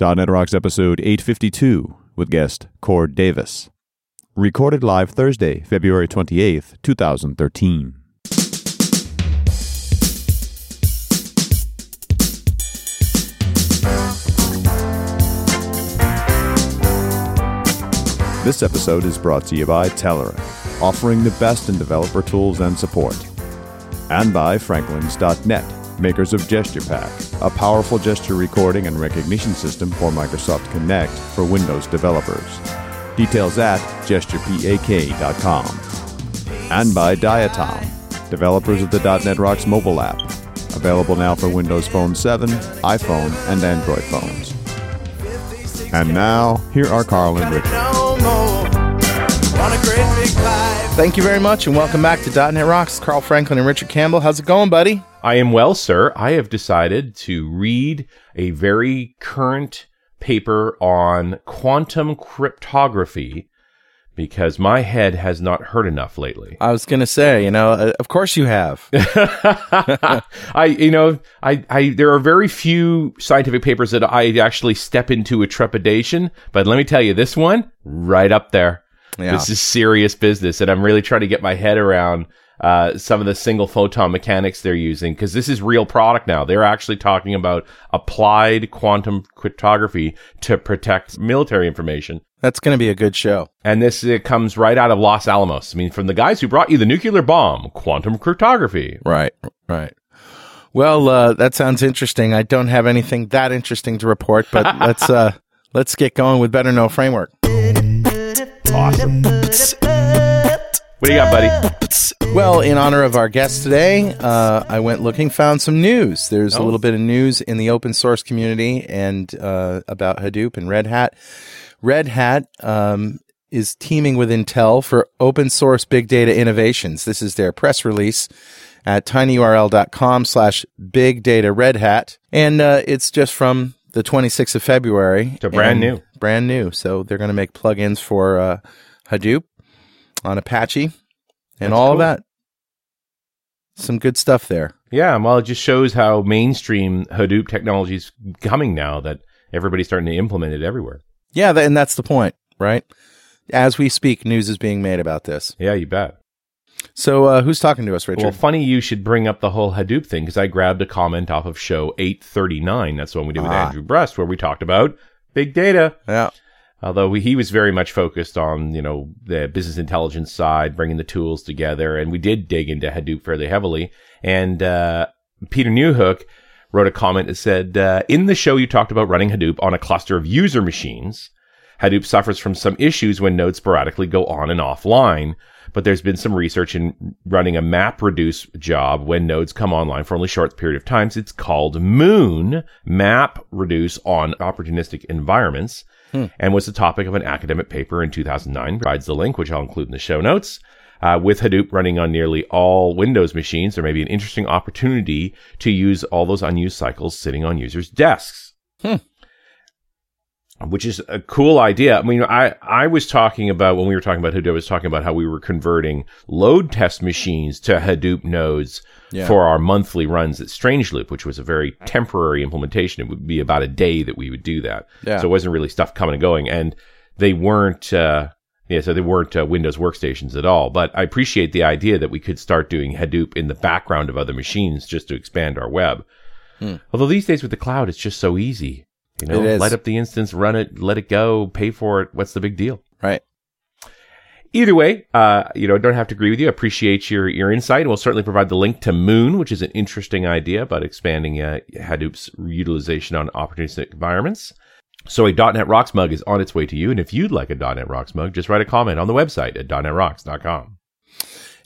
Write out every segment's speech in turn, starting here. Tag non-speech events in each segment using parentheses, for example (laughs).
.NET Rocks episode 852 with guest Kord Davis. Recorded live Thursday, February 28th, 2013. This episode is brought to you by Telerik, offering the best in developer tools and support. And by Franklins.net, makers of GesturePak, a powerful gesture recording and recognition system for Microsoft Kinect for Windows developers. Details at gesturepak.com. And by Diatom, developers of the .NET Rocks mobile app, available now for Windows Phone 7, iPhone, and Android phones. And now, here are Carl and Richard. Thank you very much, and welcome back to .NET Rocks. Carl Franklin and Richard Campbell. How's it going, buddy? I am well, sir. I have decided to read a very current paper on quantum cryptography because my head has not hurt enough lately. I was going to say, you know, uh, of course you have. (laughs) (laughs) I, you know, I, I, there are very few scientific papers that I actually step into with trepidation, but let me tell you, this one, right up there. Yeah. This is serious business, and I'm really trying to get my head around uh, some of the single photon mechanics they're using because this is real product now. They're actually talking about applied quantum cryptography to protect military information. That's going to be a good show. And this it comes right out of Los Alamos. I mean, from the guys who brought you the nuclear bomb, quantum cryptography. Right, right. Well, uh, that sounds interesting. I don't have anything that interesting to report, but (laughs) let's uh, let's get going with Better Know Framework. Awesome. What do you got, buddy? Well, in honor of our guest today, uh, I went looking, found some news. There's a Oh. little bit of news in the open source community and uh, about Hadoop and Red Hat. Red Hat um, is teaming with Intel for open source big data innovations. This is their press release at tinyurl.com slash big data red hat. And uh, it's just from the 26th of February. So brand new. Brand new. So they're going to make plugins for uh, Hadoop on Apache and That's all cool. that. Some good stuff there. Yeah, well, it just shows how mainstream Hadoop technology is coming now that everybody's starting to implement it everywhere. Yeah, and that's the point, right? As we speak, news is being made about this. Yeah, you bet. So, uh, who's talking to us, Richard? Well, funny you should bring up the whole Hadoop thing because I grabbed a comment off of show 839. That's the one we did with Ah. Andrew Brust, where we talked about big data. yeah, Although he was very much focused on, you know, the business intelligence side, bringing the tools together. And we did dig into Hadoop fairly heavily. And, uh, Peter Newhook wrote a comment that said, uh, in the show, you talked about running Hadoop on a cluster of user machines. Hadoop suffers from some issues when nodes sporadically go on and offline, but there's been some research in running a map reduce job when nodes come online for only short period of times. It's called Moon Map Reduce on opportunistic environments and was the topic of an academic paper in 2009. Provides the link, which I'll include in the show notes. Uh, with Hadoop running on nearly all Windows machines, there may be an interesting opportunity to use all those unused cycles sitting on users' desks which is a cool idea. I mean, I, I was talking about when we were talking about Hadoop, I was talking about how we were converting load test machines to Hadoop nodes Yeah. for our monthly runs at Strangeloop, which was a very temporary implementation. It would be about a day that we would do that. Yeah. So it wasn't really stuff coming and going. And they weren't, uh, yeah, so they weren't uh, Windows workstations at all. But I appreciate the idea that we could start doing Hadoop in the background of other machines just to expand our web. Although these days with the cloud, it's just so easy. You know, light up the instance, run it, let it go, pay for it. What's the big deal? right. Either way, uh, you know, I don't have to agree with you. I Appreciate your your insight. We'll certainly provide the link to Moon, which is an interesting idea about expanding uh, Hadoop's utilization on opportunistic environments. So a .NET Rocks mug is on its way to you. And if you'd like a .NET Rocks mug, just write a comment on the website at .NETRocks.com.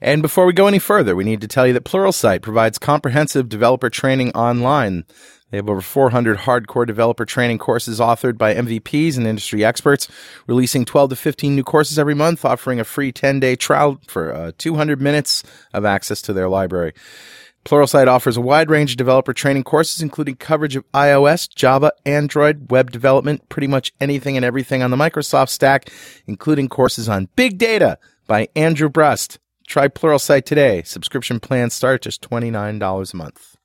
And before we go any further, we need to tell you that Pluralsight provides comprehensive developer training online. They have over 400 hardcore developer training courses authored by MVPs and industry experts, releasing 12 to 15 new courses every month, offering a free 10 day trial for uh, 200 minutes of access to their library. Pluralsight offers a wide range of developer training courses, including coverage of iOS, Java, Android, web development, pretty much anything and everything on the Microsoft stack, including courses on big data by Andrew Brust. Try Pluralsight today. Subscription plans start at just $29 a month.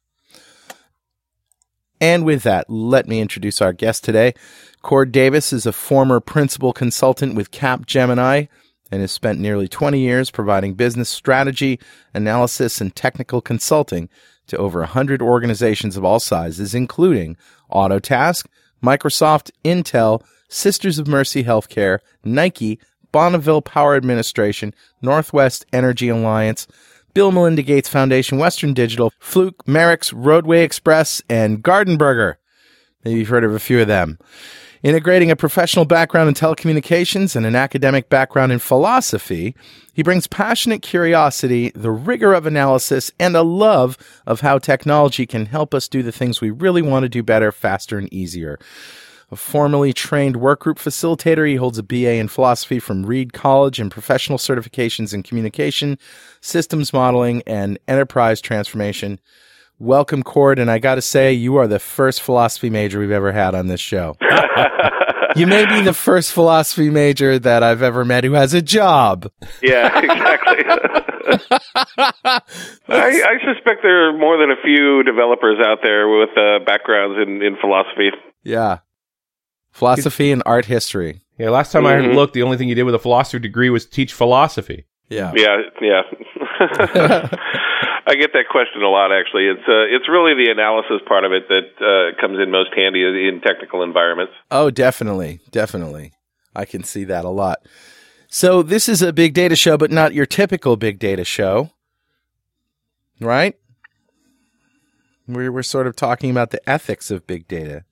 And with that, let me introduce our guest today. Kord Davis is a former principal consultant with Capgemini and has spent nearly 20 years providing business strategy, analysis, and technical consulting to over 100 organizations of all sizes, including Autotask, Microsoft, Intel, Sisters of Mercy Healthcare, Nike, Bonneville Power Administration, Northwest Energy Alliance, Bill Melinda Gates Foundation, Western Digital, Fluke, Merix, Roadway Express, and Gardenburger. Maybe you've heard of a few of them. Integrating a professional background in telecommunications and an academic background in philosophy, he brings passionate curiosity, the rigor of analysis, and a love of how technology can help us do the things we really want to do better, faster, and easier. A formally trained workgroup facilitator, he holds a BA in philosophy from Reed College and professional certifications in communication, systems modeling, and enterprise transformation. Welcome, Kord, and I got to say, you are the first philosophy major we've ever had on this show. (laughs) you may be the first philosophy major that I've ever met who has a job. Yeah, exactly. (laughs) I, I, suspect there are more than a few developers out there with uh, backgrounds in, in philosophy. Yeah, philosophy and art history. Yeah, last time mm-hmm. I looked, the only thing you did with a philosophy degree was teach philosophy. Yeah, yeah, yeah. (laughs) I get that question a lot. Actually, it's uh, it's really the analysis part of it that uh, comes in most handy in technical environments. Oh, definitely, definitely. I can see that a lot. So this is a big data show, but not your typical big data show, right? We're we're sort of talking about the ethics of big data.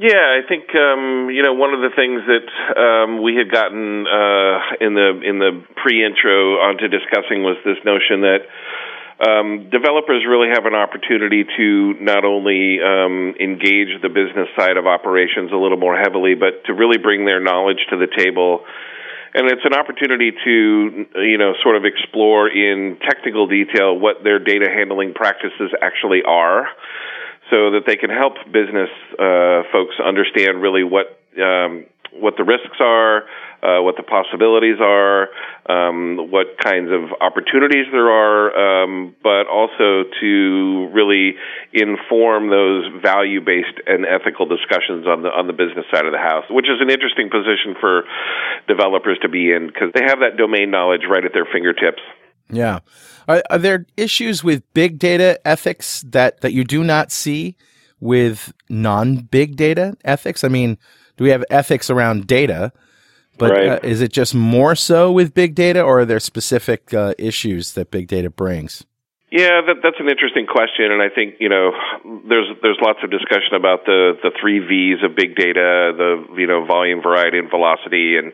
Yeah, I think um, you know one of the things that um, we had gotten uh, in the in the pre-intro onto discussing was this notion that um, developers really have an opportunity to not only um, engage the business side of operations a little more heavily, but to really bring their knowledge to the table. And it's an opportunity to, you know, sort of explore in technical detail what their data handling practices actually are, so that they can help business uh, folks understand really what um, what the risks are, uh, what the possibilities are, um, what kinds of opportunities there are, um, but also to really inform those value-based and ethical discussions on the on the business side of the house, which is an interesting position for developers to be in because they have that domain knowledge right at their fingertips. Yeah, are, are there issues with big data ethics that that you do not see with non-big data ethics? I mean, do we have ethics around data? But right. uh, is it just more so with big data, or are there specific uh, issues that big data brings? Yeah, that, that's an interesting question, and I think you know there's there's lots of discussion about the the three V's of big data, the you know volume, variety, and velocity, and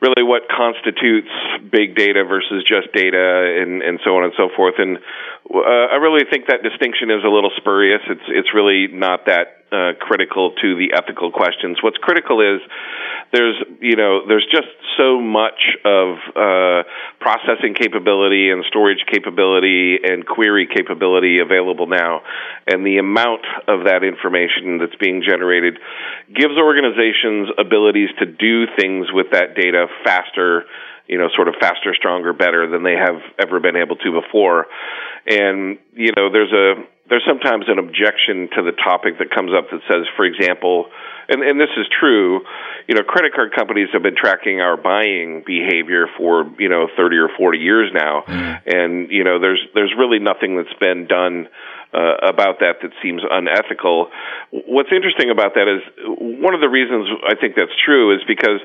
really what constitutes big data versus just data and, and so on and so forth. And uh, I really think that distinction is a little spurious. It's it's really not that uh, critical to the ethical questions. What's critical is there's you know there's just so much of uh, processing capability and storage capability and query capability available now, and the amount of that information that's being generated gives organizations abilities to do things with that data faster you know, sort of faster, stronger, better than they have ever been able to before. And, you know, there's a, there's sometimes an objection to the topic that comes up that says, for example, and, and this is true, you know, credit card companies have been tracking our buying behavior for, you know, 30 or 40 years now. Mm. And, you know, there's, there's really nothing that's been done uh, about that that seems unethical. What's interesting about that is one of the reasons I think that's true is because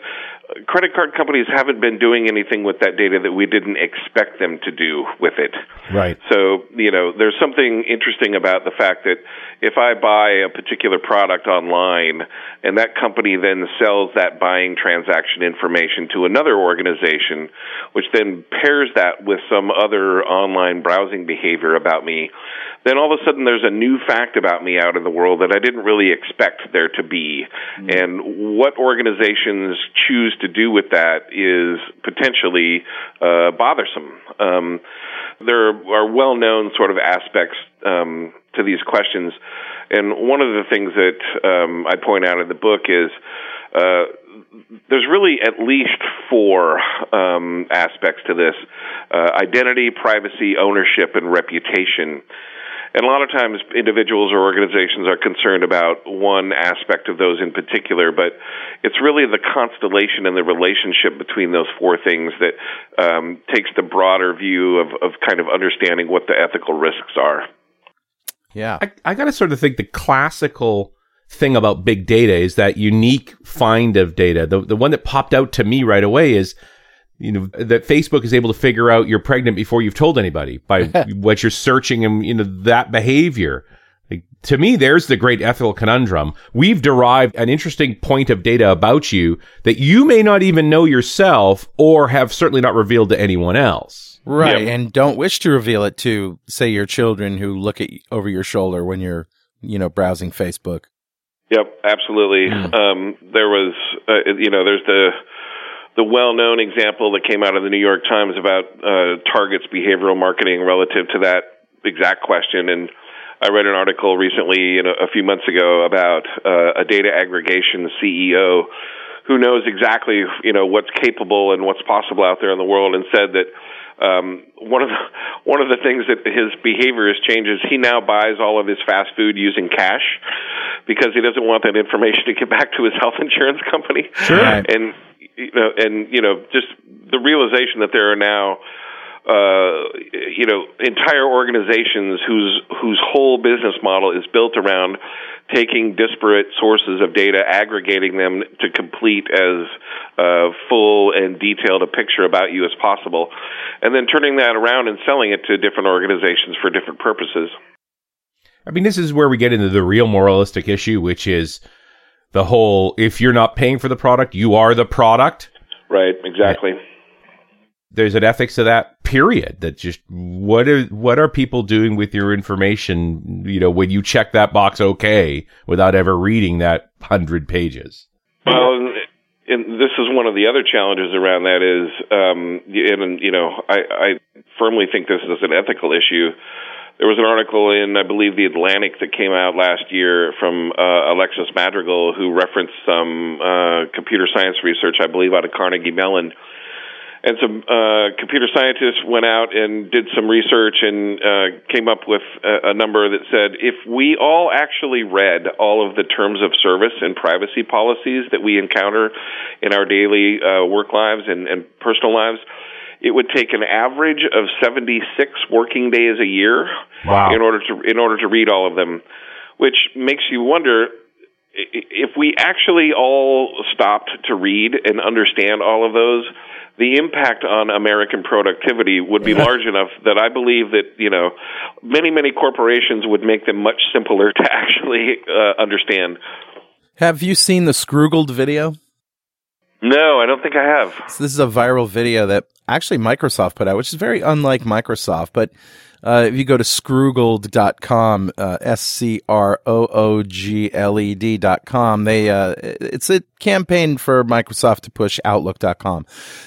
credit card companies haven't been doing anything with that data that we didn't expect them to do with it. Right. So, you know, there's something interesting about the fact that if I buy a particular product online and that company then sells that buying transaction information to another organization, which then pairs that with some other online browsing behavior about me, then all of a sudden there's a new fact about me out in the world that I didn't really expect there to be. Mm-hmm. And what organizations choose to do with that is potentially uh, bothersome. Um, there are well known sort of aspects um, to these questions. And one of the things that um, I point out in the book is uh, there's really at least four um, aspects to this uh, identity, privacy, ownership, and reputation. And a lot of times, individuals or organizations are concerned about one aspect of those in particular, but it's really the constellation and the relationship between those four things that um, takes the broader view of, of kind of understanding what the ethical risks are. Yeah. I, I got to sort of think the classical thing about big data is that unique find of data. The, the one that popped out to me right away is you know that Facebook is able to figure out you're pregnant before you've told anybody by (laughs) what you're searching and you know that behavior. Like, to me, there's the great ethical conundrum. We've derived an interesting point of data about you that you may not even know yourself or have certainly not revealed to anyone else. Right. Yep. And don't wish to reveal it to, say, your children who look at over your shoulder when you're, you know, browsing Facebook. Yep, absolutely. Mm. Um, there was, uh, you know, there's the the well-known example that came out of the New York Times about uh, Target's behavioral marketing relative to that exact question. And I read an article recently, you know, a few months ago, about uh, a data aggregation CEO who knows exactly, you know, what's capable and what's possible out there in the world, and said that um, one of the one of the things that his behavior has changed is he now buys all of his fast food using cash because he doesn't want that information to get back to his health insurance company. Sure. And you know, and you know, just the realization that there are now uh, you know entire organizations whose whose whole business model is built around taking disparate sources of data, aggregating them to complete as uh, full and detailed a picture about you as possible, and then turning that around and selling it to different organizations for different purposes. I mean, this is where we get into the real moralistic issue, which is the whole if you're not paying for the product, you are the product. Right, exactly. There's an ethics to that period that just what are what are people doing with your information, you know, when you check that box okay without ever reading that 100 pages. Well, and this is one of the other challenges around that is um and you know, I I firmly think this is an ethical issue there was an article in, I believe, the Atlantic that came out last year from uh, Alexis Madrigal, who referenced some uh, computer science research, I believe, out of Carnegie Mellon. And some uh, computer scientists went out and did some research and uh, came up with a, a number that said if we all actually read all of the terms of service and privacy policies that we encounter in our daily uh, work lives and, and personal lives, it would take an average of 76 working days a year wow. in order to in order to read all of them, which makes you wonder if we actually all stopped to read and understand all of those, the impact on American productivity would be large enough that I believe that you know many many corporations would make them much simpler (laughs) to actually uh, understand. Have you seen the Scroogled video? No, I don't think I have. So this is a viral video that actually Microsoft put out, which is very unlike Microsoft. But uh, if you go to scroogled.com, uh, S C R O O G L E D.com, they, uh, it's a campaign for Microsoft to push Outlook.com.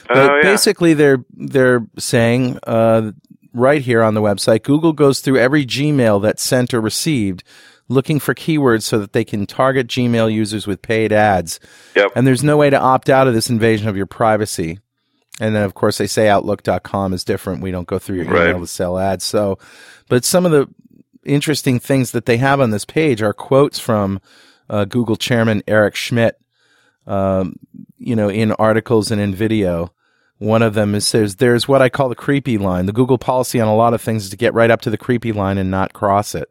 But oh, yeah. basically, they're, they're saying, uh, right here on the website, Google goes through every Gmail that's sent or received looking for keywords so that they can target Gmail users with paid ads. Yep. And there's no way to opt out of this invasion of your privacy. And then, of course, they say Outlook.com is different. We don't go through your email right. to sell ads. So, but some of the interesting things that they have on this page are quotes from uh, Google chairman Eric Schmidt, um, you know, in articles and in video. One of them is says there's what I call the creepy line. The Google policy on a lot of things is to get right up to the creepy line and not cross it.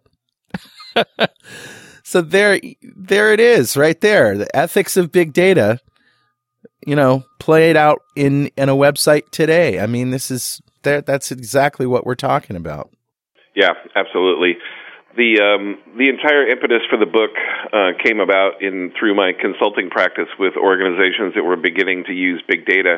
(laughs) so there, there it is, right there. The ethics of big data, you know, played out in in a website today. I mean, this is that that's exactly what we're talking about. Yeah, absolutely. The um, the entire impetus for the book uh, came about in through my consulting practice with organizations that were beginning to use big data,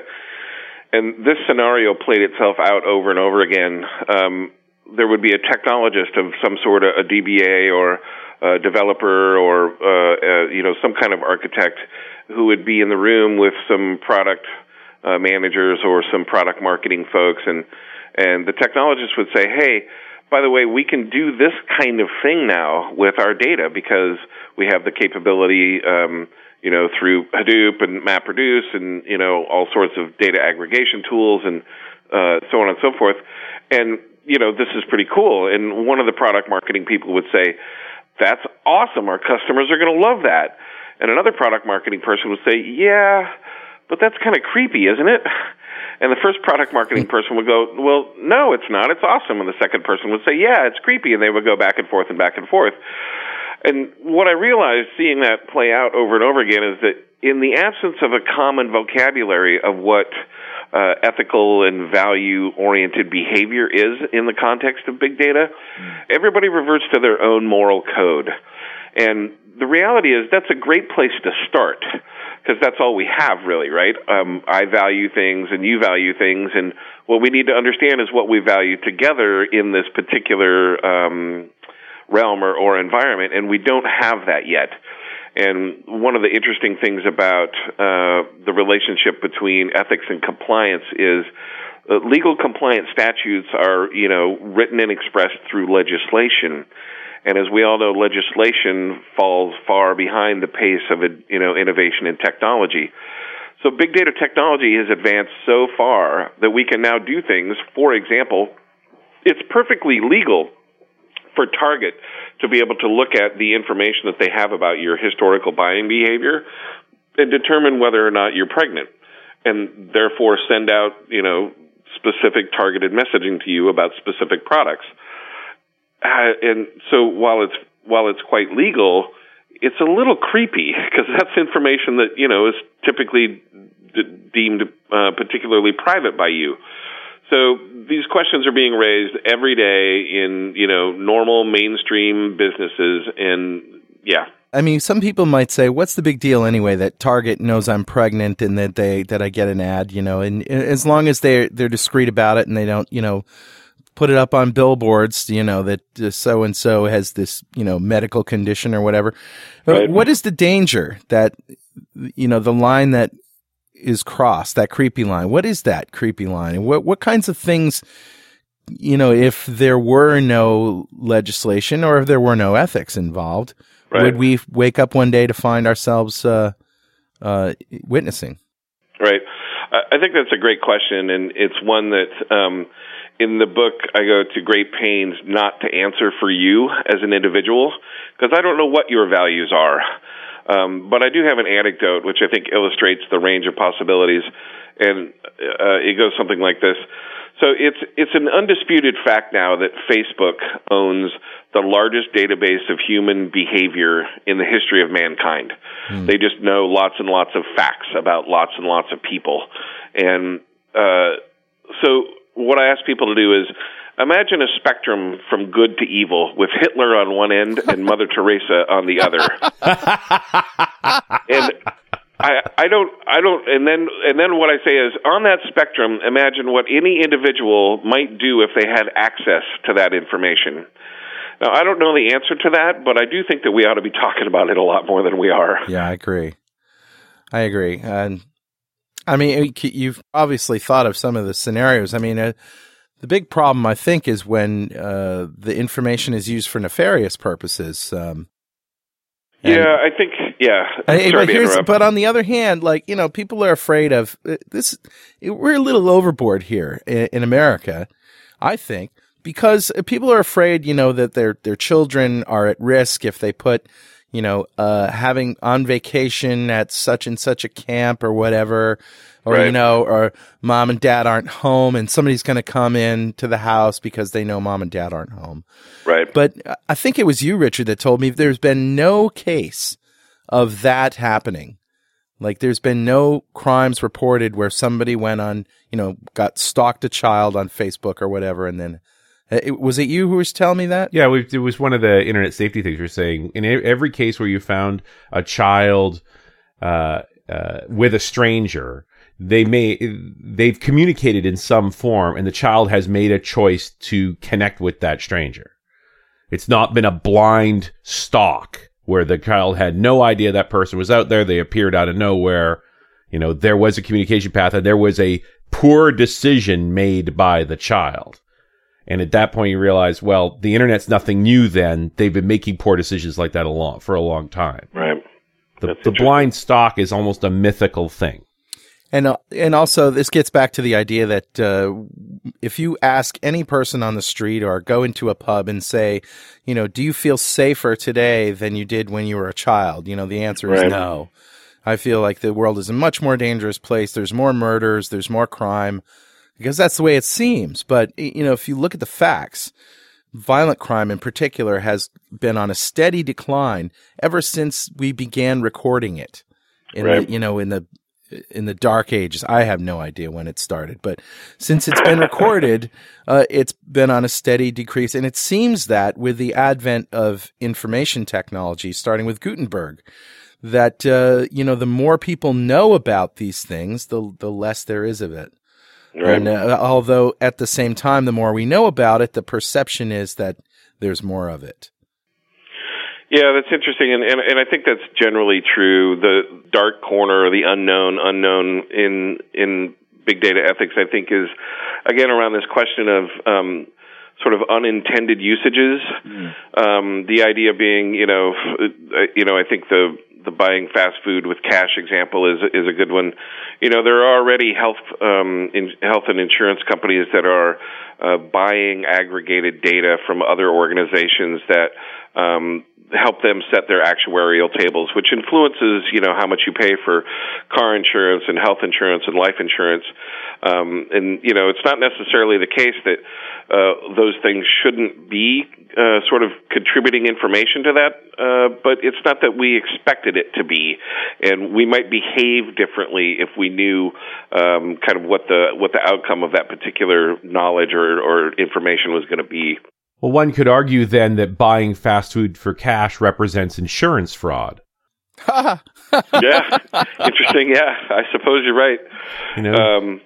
and this scenario played itself out over and over again. Um, there would be a technologist of some sort, a, DBA or a developer or uh, uh, you know some kind of architect who would be in the room with some product uh, managers or some product marketing folks, and and the technologist would say, "Hey, by the way, we can do this kind of thing now with our data because we have the capability." Um, you know, through Hadoop and MapReduce and, you know, all sorts of data aggregation tools and uh, so on and so forth. And you know, this is pretty cool. And one of the product marketing people would say, that's awesome. Our customers are going to love that. And another product marketing person would say, yeah, but that's kind of creepy, isn't it? (laughs) And the first product marketing person would go, well, no, it's not. It's awesome. And the second person would say, yeah, it's creepy. And they would go back and forth and back and forth. And what I realized seeing that play out over and over again is that in the absence of a common vocabulary of what uh, ethical and value oriented behavior is in the context of big data, everybody reverts to their own moral code. And the reality is that's a great place to start because that's all we have really, right? Um, I value things and you value things, and what we need to understand is what we value together in this particular um, realm or, or environment, and we don't have that yet. And one of the interesting things about uh, the relationship between ethics and compliance is uh, legal compliance statutes are, you know, written and expressed through legislation. And as we all know, legislation falls far behind the pace of, you know, innovation and technology. So big data technology has advanced so far that we can now do things. For example, it's perfectly legal for Target to be able to look at the information that they have about your historical buying behavior and determine whether or not you're pregnant and therefore send out, you know, specific targeted messaging to you about specific products. Uh, and so while it's while it's quite legal, it's a little creepy (laughs) because that's information that you know is typically deemed uh, particularly private by you. So these questions are being raised every day in you know normal mainstream businesses, and yeah. I mean, some people might say, "What's the big deal anyway?" That Target knows I'm pregnant and that they that I get an ad, you know, and as long as they they're discreet about it and they don't, you know, put it up on billboards, you know, that so and so has this, you know, medical condition or whatever. Right. What is the danger that, you know, the line that is crossed, that creepy line? What is that creepy line? And what, what kinds of things, you know, if there were no legislation or if there were no ethics involved, right. would we wake up one day to find ourselves, uh, uh, witnessing? Right. I think that's a great question, and it's one that, um, in the book, I go to great pains not to answer for you as an individual because I don't know what your values are. Um, but I do have an anecdote which I think illustrates the range of possibilities, and uh, it goes something like this. So it's it's an undisputed fact now that Facebook owns the largest database of human behavior in the history of mankind. Mm. They just know lots and lots of facts about lots and lots of people, and uh, so what I ask people to do is imagine a spectrum from good to evil with Hitler on one end and (laughs) Mother Teresa on the other. (laughs) and I, I don't, I don't, and then, and then what I say is, on that spectrum, imagine what any individual might do if they had access to that information. Now, I don't know the answer to that, but I do think that we ought to be talking about it a lot more than we are. Yeah, I agree. I agree. And I mean, you've obviously thought of some of the scenarios. I mean, uh, the big problem, I think, is when uh, the information is used for nefarious purposes. Um, yeah, I think. Yeah, I, but, but, on the other hand, like you know, people are afraid of uh, this. We're a little overboard here in, in America, I think, because people are afraid, you know, that their their children are at risk if they put you know, uh, having on vacation at such and such a camp or whatever, or, right. you know, or mom and dad aren't home and somebody's going to come in to the house because they know mom and dad aren't home. Right. But I think it was you, Richard, that told me there's been no case of that happening. Like there's been no crimes reported where somebody went on, you know, got stalked a child on Facebook or whatever and then uh, it, was it you who was telling me that? Yeah, it was one of the internet safety things you're saying. In every case where you found a child uh, uh, with a stranger, they may they've communicated in some form, and the child has made a choice to connect with that stranger. It's not been a blind stalk where the child had no idea that person was out there. They appeared out of nowhere. You know, there was a communication path, and there was a poor decision made by the child. And at that point, you realize, well, the internet's nothing new. Then they've been making poor decisions like that a long for a long time. Right. The, the blind stalk is almost a mythical thing. And uh, and also this gets back to the idea that uh, if you ask any person on the street or go into a pub and say, you know, do you feel safer today than you did when you were a child? You know, the answer is no. I feel like the world is a much more dangerous place. There's more murders, there's more crime because that's the way it seems. But you know, if you look at the facts, violent crime in particular has been on a steady decline ever since we began recording it. In Right. the, you know, in the in the dark ages. I have no idea when it started, but since it's been recorded, (laughs) uh, it's been on a steady decrease. And it seems that with the advent of information technology, starting with Gutenberg, that uh, you know, the more people know about these things, the the less there is of it. Right. And uh, although at the same time, the more we know about it, the perception is that there's more of it. Yeah, that's interesting, and, and and I think that's generally true. The dark corner, the unknown, unknown in in big data ethics, I think, is again around this question of um, sort of unintended usages. Um, the idea being, you know, uh, you know, I think the the buying fast food with cash example is is a good one. You know, there are already health um, in, health and insurance companies that are uh, buying aggregated data from other organizations that um, help them set their actuarial tables, which influences you know how much you pay for car insurance and health insurance and life insurance. Um, and you know, it's not necessarily the case that uh, those things shouldn't be uh, sort of contributing information to that, uh, but it's not that we expected it to be, and we might behave differently if we knew um, kind of what the what the outcome of that particular knowledge or, or information was going to be. Well, one could argue then that buying fast food for cash represents insurance fraud. (laughs) yeah, interesting. Yeah, I suppose you're right. You know, Um,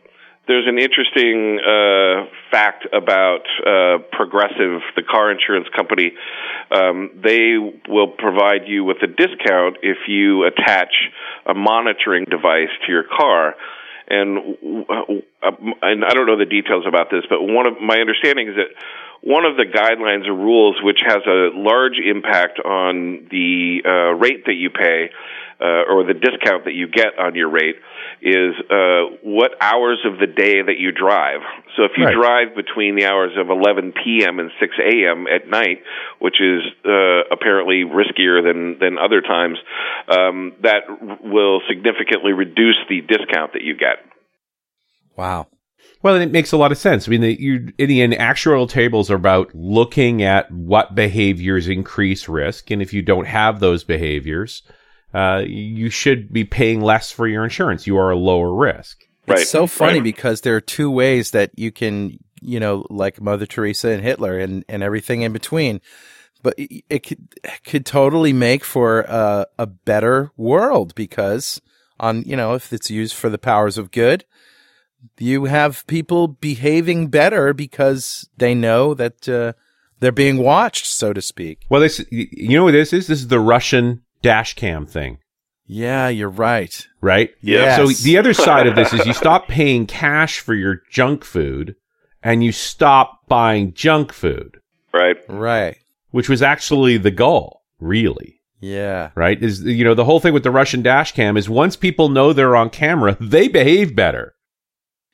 there's an interesting uh, fact about uh, Progressive, the car insurance company. Um, they will provide you with a discount if you attach a monitoring device to your car. And and I don't know the details about this, but one of my understanding is that one of the guidelines or rules which has a large impact on the uh, rate that you pay uh, or the discount that you get on your rate is uh, what hours of the day that you drive. So if you Right. drive between the hours of 11 p.m. and 6 a.m. at night, which is uh, apparently riskier than than other times, um, that will significantly reduce the discount that you get. Wow. Well, and it makes a lot of sense. I mean, the, you, in the end, actuarial tables are about looking at what behaviors increase risk, and if you don't have those behaviors, uh, you should be paying less for your insurance. You are a lower risk. Right. It's so funny Right. because there are two ways that you can, you know, like Mother Teresa and Hitler and, and everything in between. But it it could, it could totally make for a, a better world because on, you know, if it's used for the powers of good, you have people behaving better because they know that uh, they're being watched, so to speak. Well, this, you know what this is? This is the Russian dash cam thing. Yeah, you're right. right? Yeah. So (laughs) the other side of this is you stop paying cash for your junk food and you stop buying junk food, Right. Right. which was actually the goal, really. Yeah. Right? Is you know, the whole thing with the Russian dash cam is once people know they're on camera, (laughs) they behave better.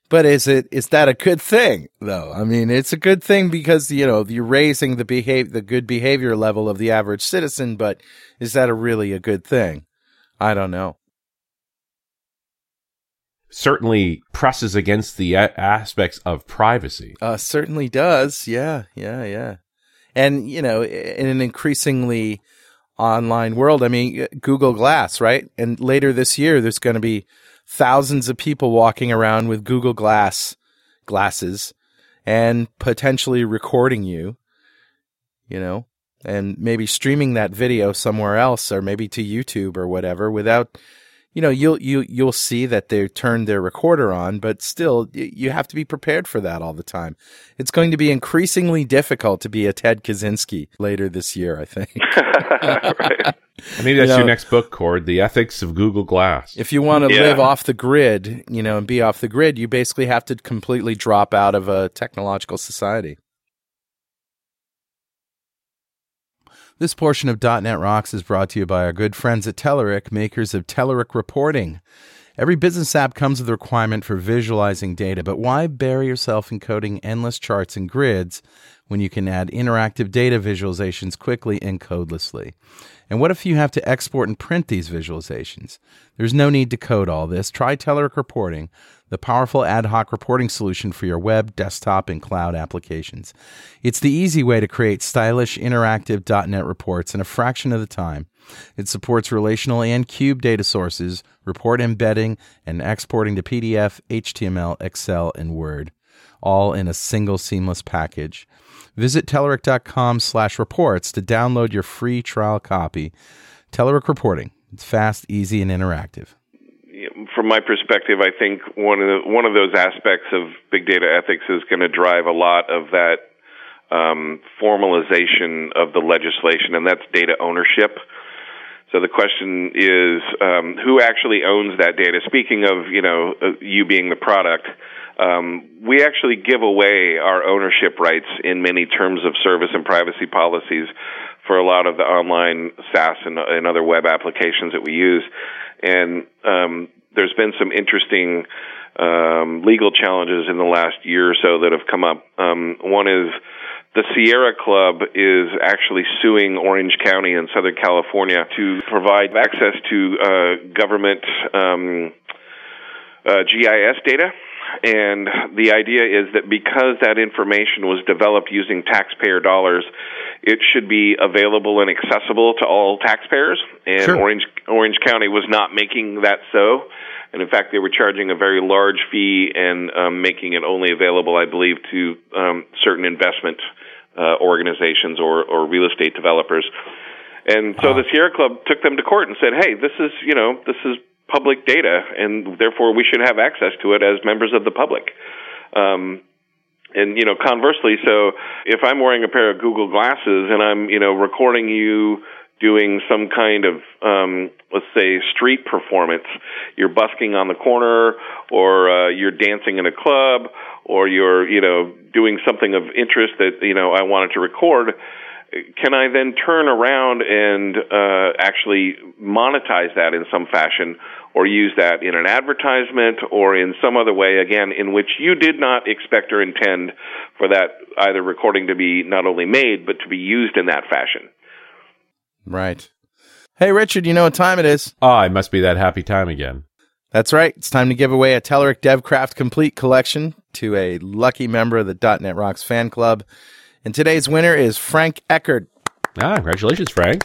But is it is that a good thing though? I mean, it's a good thing because you know you're raising the behave the good behavior level of the average citizen. But is that a really a good thing? I don't know. Certainly presses against the a- aspects of privacy. Uh, certainly does. Yeah, yeah, yeah. And you know, in an increasingly online world, I mean, Google Glass, right? And later this year, there's going to be thousands of people walking around with Google Glass glasses and potentially recording you, you know, and maybe streaming that video somewhere else or maybe to YouTube or whatever without you know you'll you you'll see that they turned their recorder on but still you have to be prepared for that all the time it's going to be increasingly difficult to be a ted kaczynski later this year i think (laughs) right. Maybe that's You know- your next book, Kord, The Ethics of Google Glass. if you want to Yeah. live off the grid you know and be off the grid you basically have to completely drop out of a technological society This portion of .NET Rocks is brought to you by our good friends at Telerik, makers of Telerik Reporting. Every business app comes with a requirement for visualizing data, but why bury yourself in coding endless charts and grids when you can add interactive data visualizations quickly and codelessly? And what if you have to export and print these visualizations? There's no need to code all this. Try Telerik Reporting, the powerful ad hoc reporting solution for your web, desktop, and cloud applications. It's the easy way to create stylish, interactive .NET reports in a fraction of the time. It supports relational and cube data sources, report embedding, and exporting to PDF, HTML, Excel, and Word, all in a single seamless package. Visit Telerik.com slash reports to download your free trial copy. Telerik Reporting. It's fast, easy, and interactive. From my perspective, I think one of the, one of those aspects of big data ethics is going to drive a lot of that um, formalization of the legislation, and that's data ownership. So the question is, um, who actually owns that data? Speaking of, you know, uh, you being the product, um, we actually give away our ownership rights in many terms of service and privacy policies for a lot of the online SaaS and, and other web applications that we use. And um, there's been some interesting um, legal challenges in the last year or so that have come up. Um, one is the Sierra Club is actually suing Orange County in Southern California to provide access to uh, government um, uh, GIS data and the idea is that because that information was developed using taxpayer dollars, it should be available and accessible to all taxpayers. And sure. Orange Orange County was not making that so. And in fact, they were charging a very large fee and um, making it only available, I believe, to um, certain investment uh, organizations or, or real estate developers. And so uh, the Sierra Club took them to court and said, "Hey, this is you know this is public data, and therefore we should have access to it as members of the public. Um, and you know, conversely, so if I'm wearing a pair of Google glasses and I'm you know recording you doing some kind of um, let's say street performance, you're busking on the corner, or uh, you're dancing in a club, or you're you know doing something of interest that you know I wanted to record can I then turn around and uh, actually monetize that in some fashion or use that in an advertisement or in some other way, again, in which you did not expect or intend for that either recording to be not only made, but to be used in that fashion? Right. Hey, Richard, you know what time it is? Ah, oh, it must be that happy time again. That's right. It's time to give away a Telerik DevCraft Complete Collection to a lucky member of the .NET Rocks fan club. And today's winner is Frank Eckert. Ah, congratulations, Frank.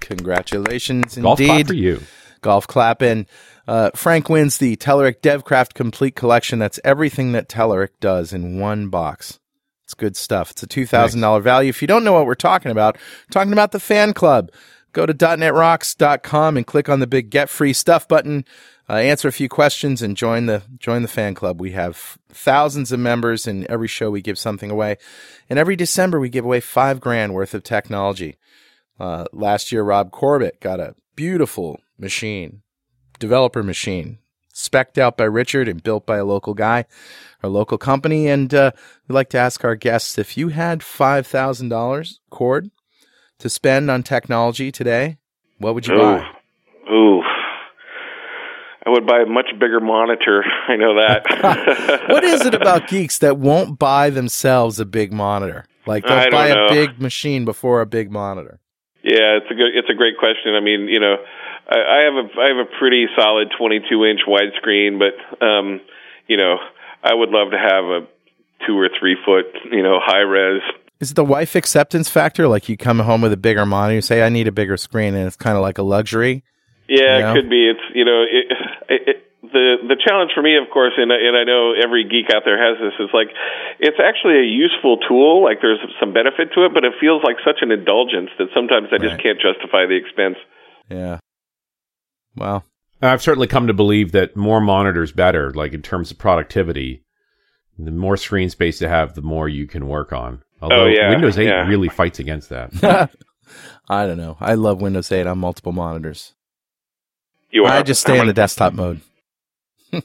Congratulations Golf indeed. clap for you. Golf clap. And uh, Frank wins the Telerik DevCraft Complete Collection. That's everything that Telerik does in one box. It's good stuff. It's a $2,000 nice. value. If you don't know what we're talking about, we're talking about the fan club. Go to .netrocks.com and click on the big Get Free Stuff button uh, answer a few questions and join the join the fan club. We have thousands of members, and every show we give something away. And every December we give away five grand worth of technology. Uh, last year, Rob Corbett got a beautiful machine, developer machine, specked out by Richard and built by a local guy, a local company. And uh, we like to ask our guests if you had five thousand dollars, Kord, to spend on technology today, what would you Ooh. buy? Ooh, I would buy a much bigger monitor. (laughs) I know that. (laughs) what is it about geeks that won't buy themselves a big monitor? Like they'll buy a big machine before a big monitor. Yeah, it's a good, it's a great question. I mean, you know, I, I have a I have a pretty solid 22 inch widescreen, but um, you know, I would love to have a two or three foot, you know, high res. Is it the wife acceptance factor? Like you come home with a bigger monitor, you say, "I need a bigger screen," and it's kind of like a luxury. Yeah, you know? it could be. It's you know, it, it, the the challenge for me, of course, and and I know every geek out there has this, is like it's actually a useful tool. Like there's some benefit to it, but it feels like such an indulgence that sometimes I right. just can't justify the expense. Yeah. Well, I've certainly come to believe that more monitors better. Like in terms of productivity, the more screen space you have, the more you can work on. Although oh, yeah, Windows 8 yeah. really fights against that. (laughs) I don't know. I love Windows 8 on multiple monitors. You are. I just stay in the desktop mode. (laughs)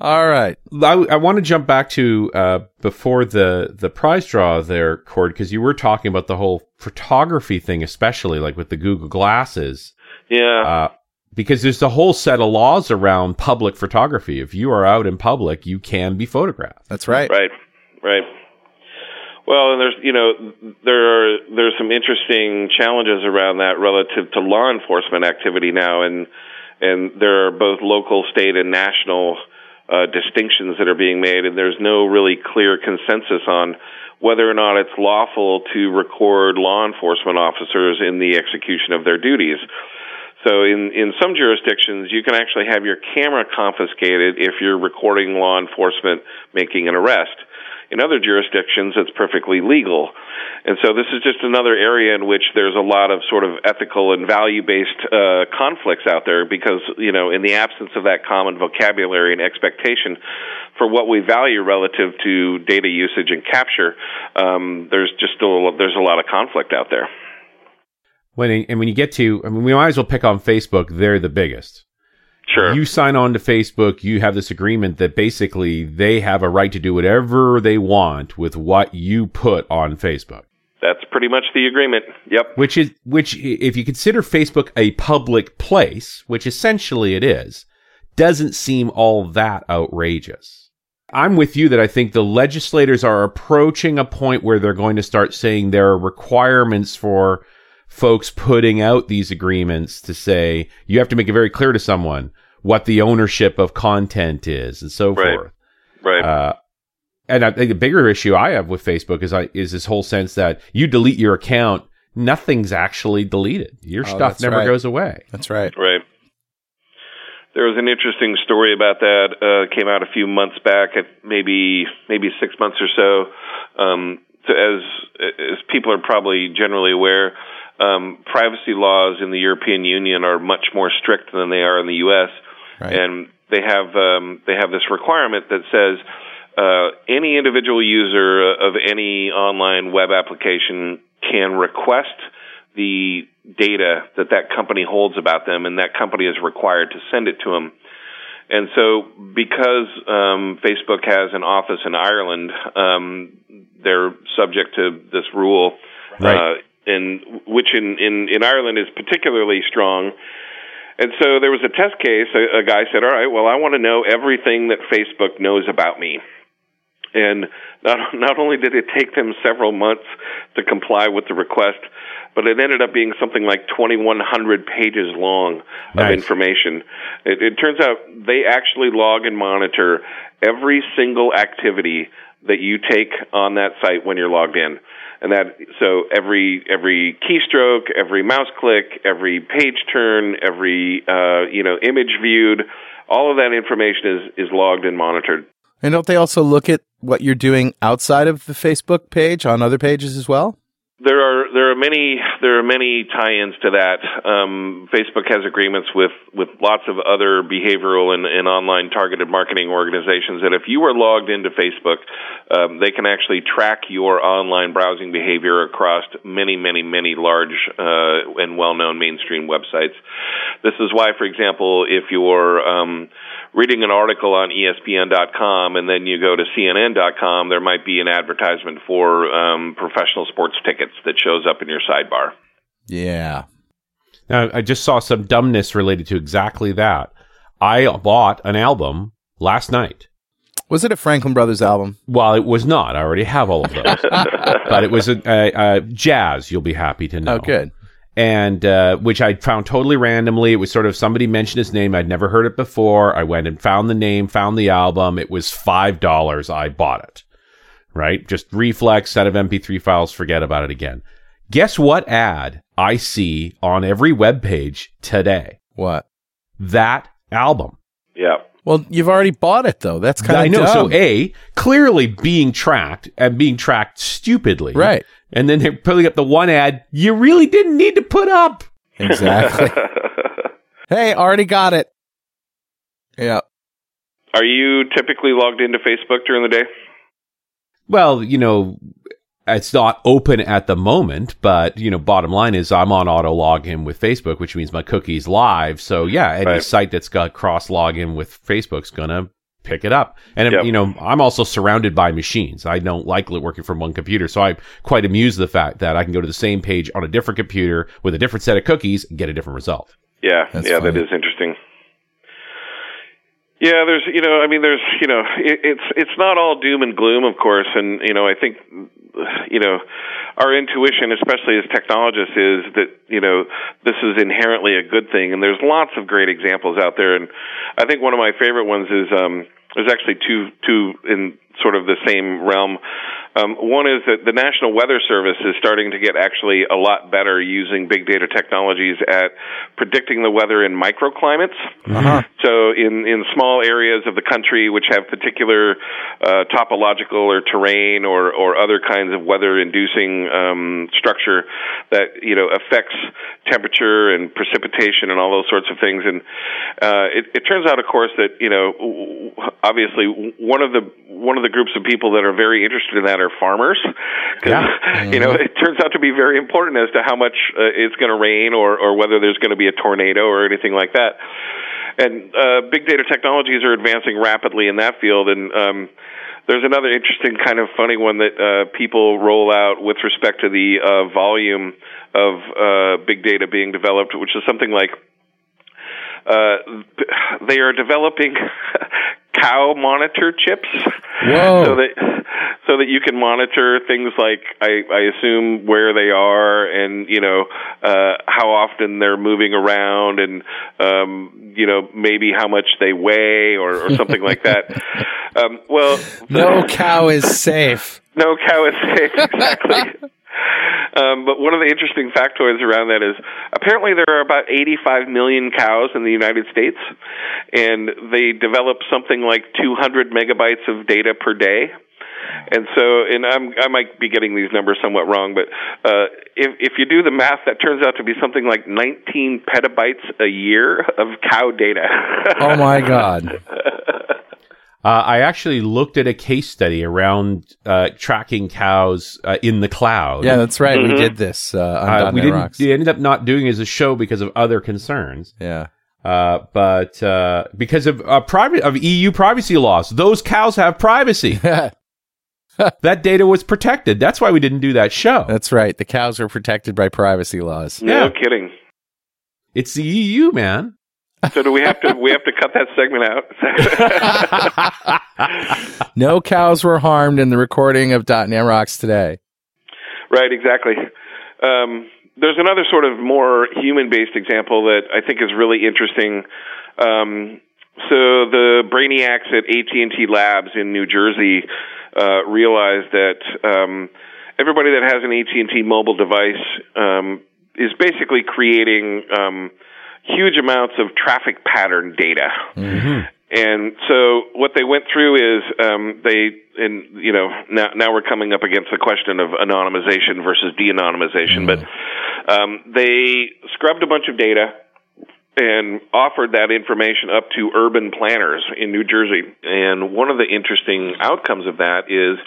All right. I, I, want to jump back to uh, before the the prize draw there, Kord, because you were talking about the whole photography thing, especially like with the Google glasses. Yeah. Uh, because there's a whole set of laws around public photography. If you are out in public, you can be photographed. That's right. Right. Right. Well, and there's you know there are there's some interesting challenges around that relative to law enforcement activity now, and and there are both local, state, and national uh, distinctions that are being made, and there's no really clear consensus on whether or not it's lawful to record law enforcement officers in the execution of their duties. So in, in some jurisdictions, you can actually have your camera confiscated if you're recording law enforcement making an arrest. In other jurisdictions, it's perfectly legal. And so this is just another area in which there's a lot of sort of ethical and value based uh, conflicts out there because, you know, in the absence of that common vocabulary and expectation for what we value relative to data usage and capture, um, there's just still there's a lot of conflict out there. When and when you get to, I mean, we might as well pick on Facebook. They're the biggest. Sure. You sign on to Facebook, you have this agreement that basically they have a right to do whatever they want with what you put on Facebook. That's pretty much the agreement. Yep. Which is which if you consider Facebook a public place, which essentially it is, doesn't seem all that outrageous. I'm with you that I think the legislators are approaching a point where they're going to start saying there are requirements for folks putting out these agreements to say you have to make it very clear to someone what the ownership of content is and so Right. forth. Right. Uh, and I think the bigger issue I have with Facebook is I is this whole sense that you delete your account, nothing's actually deleted. Your Oh, stuff never right. goes away. That's right. Right. There was an interesting story about that. Uh, came out a few months back, at maybe maybe six months or so. Um, so as as people are probably generally aware, um, privacy laws in the European Union are much more strict than they are in the U.S. Right. And they have um, they have this requirement that says uh, any individual user of any online web application can request the data that that company holds about them, and that company is required to send it to them. And so, because um, Facebook has an office in Ireland, um, they're subject to this rule, Right. uh, and which in, in in Ireland is particularly strong. And so there was a test case. A, a guy said, "All right, well, I want to know everything that Facebook knows about me." And not (laughs) not only did it take them several months to comply with the request, but it ended up being something like 2,100 pages long Nice. of information. It, it turns out they actually log and monitor every single activity that you take on that site when you're logged in. And that so every every keystroke, every mouse click, every page turn, every uh, you know image viewed, all of that information is is logged and monitored. And don't they also look at what you're doing outside of the Facebook page on other pages as well? There are there are many there are many tie-ins to that. Um, Facebook has agreements with with lots of other behavioral and, and online targeted marketing organizations that if you are logged into Facebook, um, they can actually track your online browsing behavior across many many many large uh, and well-known mainstream websites. This is why, for example, if you're um, reading an article on ESPN.com and then you go to CNN.com, there might be an advertisement for um, professional sports tickets that shows up in your sidebar. Yeah. Now, I just saw some dumbness related to exactly that. I bought an album last night. Was it a Franklin Brothers album? Well, it was not. I already have all of those. (laughs) but it was a, a, a jazz, you'll be happy to know. Oh, good. and uh, which I found totally randomly. It was sort of somebody mentioned his name. I'd never heard it before. I went and found the name, found the album. It was five dollars. I bought it. Right, just reflex set of MP3 files. Forget about it again. Guess what ad I see on every web page today? What? That album. Yeah. Well, you've already bought it though. That's kind of I know. Dumb. So a clearly being tracked and being tracked stupidly. right. And then they're putting up the one ad you really didn't need to put up. Exactly. (laughs) hey, already got it. Yeah. Are you typically logged into Facebook during the day? Well, you know, it's not open at the moment, but you know, bottom line is I'm on auto login with Facebook, which means my cookie's live. So yeah, any Right. site that's got cross login with Facebook's gonna pick it up. And Yep. you know, I'm also surrounded by machines. I don't like working from one computer, so I'm quite amused the fact that I can go to the same page on a different computer with a different set of cookies and get a different result. Yeah, That's yeah, funny. that is interesting. Yeah, there's, you know, I mean, there's, you know, it, it's it's not all doom and gloom, of course, and you know, I think, you know, our intuition, especially as technologists, is that you know this is inherently a good thing, and there's lots of great examples out there, and I think one of my favorite ones is um, there's actually two two in sort of the same realm. Um, one is that the National Weather Service is starting to get actually a lot better using big data technologies at predicting the weather in microclimates. Uh-huh. So, in in small areas of the country which have particular uh, topological or terrain or or other kinds of weather-inducing um, structure that you know affects temperature and precipitation and all those sorts of things, and uh, it, it turns out, of course, that you know obviously one of the one of the groups of people that are very interested in that are farmers. Yeah. you know, it turns out to be very important as to how much uh, it's going to rain or or whether there's going to be a tornado or anything like that and uh, big data technologies are advancing rapidly in that field. And um, there's another interesting kind of funny one that uh, people roll out with respect to the uh, volume of uh, big data being developed, which is something like uh, they are developing (laughs) cow monitor chips, Whoa. so that so that you can monitor things like I, I assume where they are and you know uh, how often they're moving around and um, you know maybe how much they weigh or, or something like that. (laughs) Um, well, No cow is safe. no cow is safe exactly. (laughs) Um, but one of the interesting factoids around that is apparently there are about 85 million cows in the United States, and they develop something like 200 megabytes of data per day. And so, and I'm, I might be getting these numbers somewhat wrong, but uh, if if you do the math, that turns out to be something like 19 petabytes a year of cow data. Oh my god. (laughs) Uh, I actually looked at a case study around uh, tracking cows uh, in the cloud. Yeah, that's right. We Mhm. did this uh, on Uh, we didn't. Rocks. We ended up not doing it as a show because of other concerns. Yeah. Uh, but uh, because of uh, private of EU privacy laws, those cows have privacy. (laughs) (laughs) that data was protected. That's why we didn't do that show. That's right. The cows are protected by privacy laws. no Yeah. kidding. It's the EU, man. So do we have to we have to cut that segment out? (laughs) No cows were harmed in the recording of .NET Rocks today. Right, exactly. Um, there's another sort of more human-based example that I think is really interesting. Um, so the brainiacs at AT&T Labs in New Jersey uh, realized that um, everybody that has an AT&T mobile device um, is basically creating um, huge amounts of traffic pattern data. And so what they went through is um, they, and you know, now now we're coming up against the question of anonymization versus de-anonymization, but um, they scrubbed a bunch of data and offered that information up to urban planners in New Jersey. And one of the interesting outcomes of that is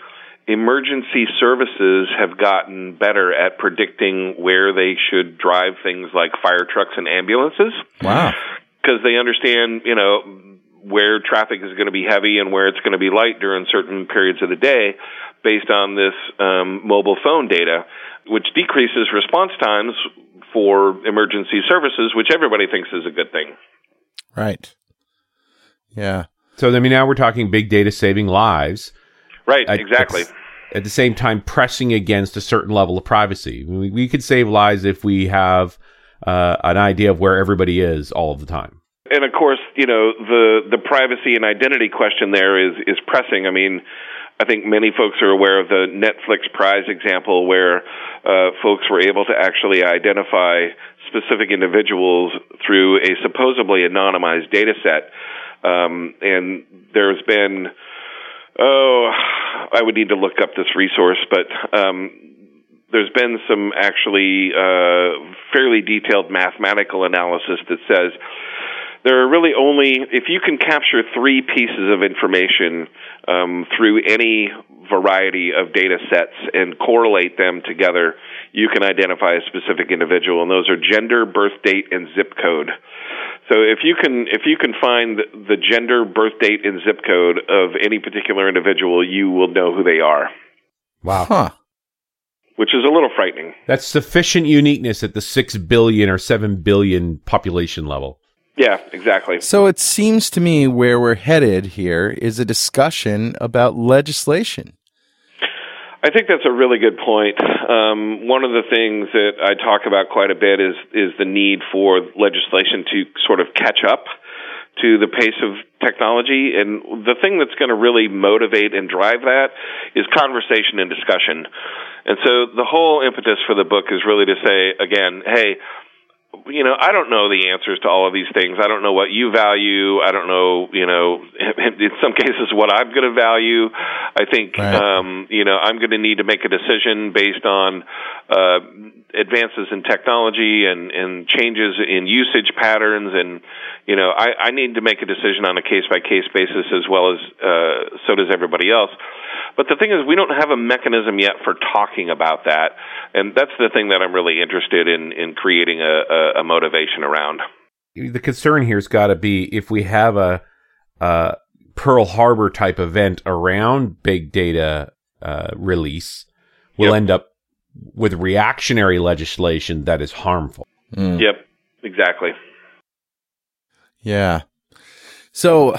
emergency services have gotten better at predicting where they should drive things like fire trucks and ambulances Wow. because they understand, you know, where traffic is going to be heavy and where it's going to be light during certain periods of the day based on this um, mobile phone data, which decreases response times for emergency services, which everybody thinks is a good thing. Right. Yeah. So I mean, now we're talking big data saving lives. Right, exactly. At, at the same time, pressing against a certain level of privacy. We, we could save lives if we have uh, an idea of where everybody is all of the time. and of course, you know the the privacy and identity question there is is pressing. I mean, I think many folks are aware of the Netflix Prize example, where uh, folks were able to actually identify specific individuals through a supposedly anonymized data set. Um, and there's been, oh, I would need to look up this resource, but um, there's been some actually uh, fairly detailed mathematical analysis that says there are really only if you can capture three pieces of information um, through any variety of data sets and correlate them together, you can identify a specific individual, and those are gender, birth date, and zip code. So if you can if you can find the gender, birth date, and zip code of any particular individual, you will know who they are. Wow. Huh. which is a little frightening. That's sufficient uniqueness at the 6 billion or 7 billion population level. Yeah, exactly. So it seems to me where we're headed here is a discussion about legislation. I think that's a really good point. Um, one of the things that I talk about quite a bit is is the need for legislation to sort of catch up to the pace of technology. And the thing that's going to really motivate and drive that is conversation and discussion. And so the whole impetus for the book is really to say, again, hey, you know, I don't know the answers to all of these things. I don't know what you value. I don't know, you know, (laughs) in some cases what I'm going to value. I think, right. um, you know, I'm going to need to make a decision based on uh, advances in technology and, and changes in usage patterns, and you know, I, I need to make a decision on a case by case basis as well as uh, so does everybody else. But the thing is, we don't have a mechanism yet for talking about that, and that's the thing that I'm really interested in in creating a, a, a motivation around. The concern here's got to be if we have a, a, Pearl Harbor type event around big data uh, release, we'll yep. end up with reactionary legislation that is harmful. Mm. Yep, exactly. Yeah. So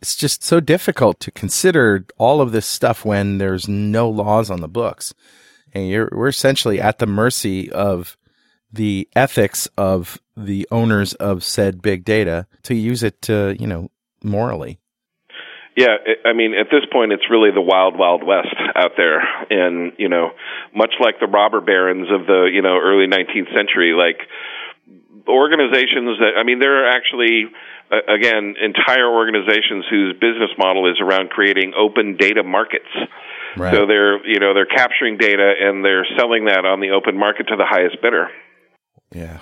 it's just so difficult to consider all of this stuff when there's no laws on the books. And you're, we're essentially at the mercy of the ethics of the owners of said big data to use it to, you know, morally. Yeah, I mean, at this point, it's really the wild, wild west out there, and you know, much like the robber barons of the you know early 19th century, like organizations that I mean, there are actually again, entire organizations whose business model is around creating open data markets. Right. So they're, you know, they're capturing data and they're selling that on the open market to the highest bidder. Yeah.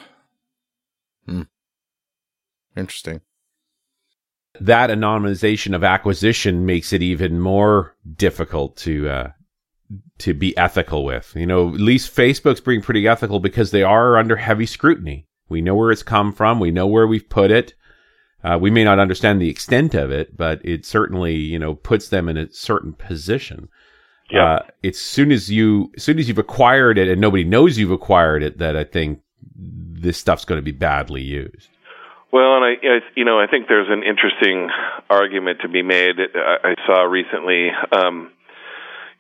Hmm. Interesting. That anonymization of acquisition makes it even more difficult to uh, to be ethical with. You know, at least Facebook's being pretty ethical because they are under heavy scrutiny. We know where it's come from. We know where we've put it. Uh, we may not understand the extent of it, but it certainly, you know, puts them in a certain position. Yeah. Uh, it's soon as you, as soon as you've acquired it and nobody knows you've acquired it, that I think this stuff's going to be badly used. Well, and I, you know, I think there's an interesting argument to be made. I saw recently, um,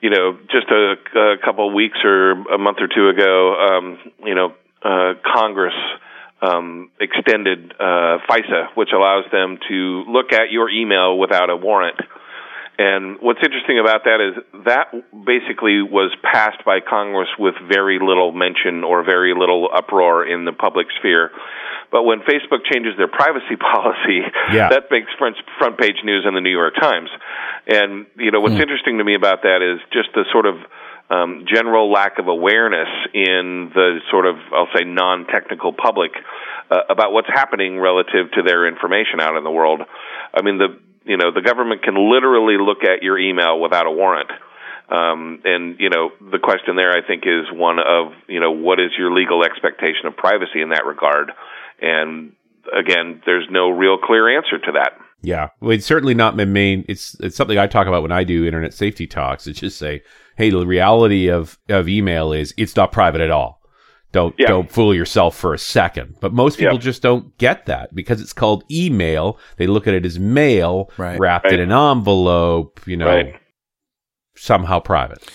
you know, just a, a couple of weeks or a month or two ago, um, you know, uh, Congress um, extended uh, FISA, which allows them to look at your email without a warrant. And what's interesting about that is that basically was passed by Congress with very little mention or very little uproar in the public sphere. But when Facebook changes their privacy (laughs) policy, yeah. that makes front, front page news in the New York Times. And, you know, what's mm. interesting to me about that is just the sort of um, general lack of awareness in the sort of, I'll say, non technical public uh, about what's happening relative to their information out in the world. I mean, the you know the government can literally look at your email without a warrant. Um, and you know the question there, I think, is one of you know what is your legal expectation of privacy in that regard? And again, there's no real clear answer to that. Yeah, well, it's certainly not my main. It's it's something I talk about when I do internet safety talks. It's just say, hey, the reality of of email is it's not private at all. Don't yeah. don't fool yourself for a second. But most people yep. just don't get that because it's called email. They look at it as mail right. wrapped right. in an envelope. You know, right. somehow private.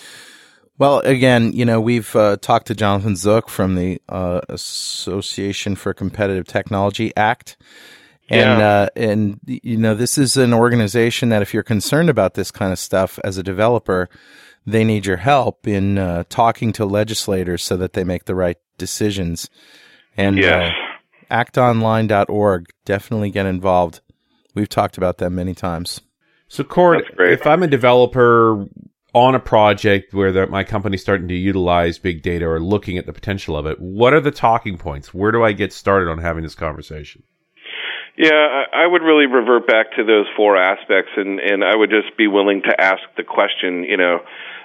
Well, again, you know, we've uh, talked to Jonathan Zuck from the uh, Association for Competitive Technology Act. And, yeah. uh, and, you know, this is an organization that if you're concerned about this kind of stuff as a developer, they need your help in uh, talking to legislators so that they make the right decisions. And yes. uh, actonline.org, definitely get involved. We've talked about them many times. So, Kord, if I'm a developer on a project where my company's starting to utilize big data or looking at the potential of it, what are the talking points? Where do I get started on having this conversation? Yeah, I would really revert back to those four aspects, and and I would just be willing to ask the question. You know,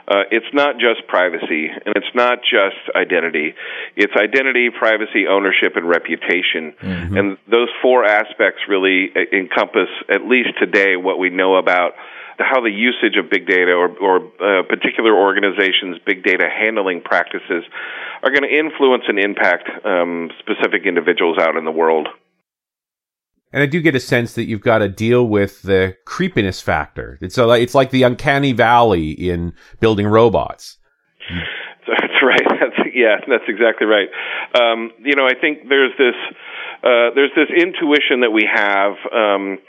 uh, it's not just privacy, and it's not just identity. It's identity, privacy, ownership, and reputation. Mm-hmm. And those four aspects really encompass, at least today, what we know about how the usage of big data or, or uh, particular organizations' big data handling practices are going to influence and impact um, specific individuals out in the world. And I do get a sense that you've got to deal with the creepiness factor. It's a, it's like the uncanny valley in building robots. (laughs) That's right. That's, yeah, that's exactly right. Um, you know, I think there's this uh, there's this intuition that we have. Um,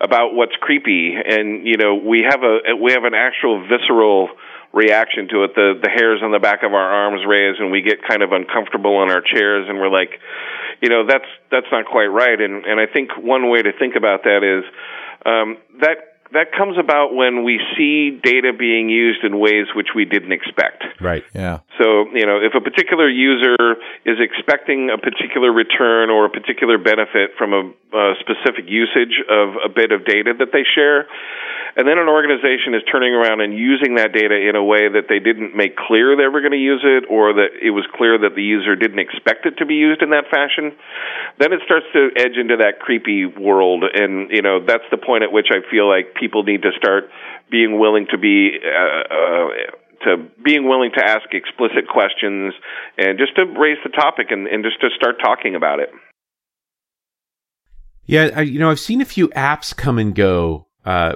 about what's creepy, and you know we have a we have an actual visceral reaction to it. The the hairs on the back of our arms raise, and we get kind of uncomfortable on our chairs, and we're like, you know, that's that's not quite right. And and I think one way to think about that is um, that that comes about when we see data being used in ways which we didn't expect. Right. Yeah. So, you know, if a particular user is expecting a particular return or a particular benefit from a, a specific usage of a bit of data that they share, and then an organization is turning around and using that data in a way that they didn't make clear they were going to use it or that it was clear that the user didn't expect it to be used in that fashion, then it starts to edge into that creepy world. And, you know, that's the point at which I feel like people need to start being willing to be, uh, uh, to being willing to ask explicit questions and just to raise the topic and, and just to start talking about it. Yeah, I, you know, I've seen a few apps come and go uh,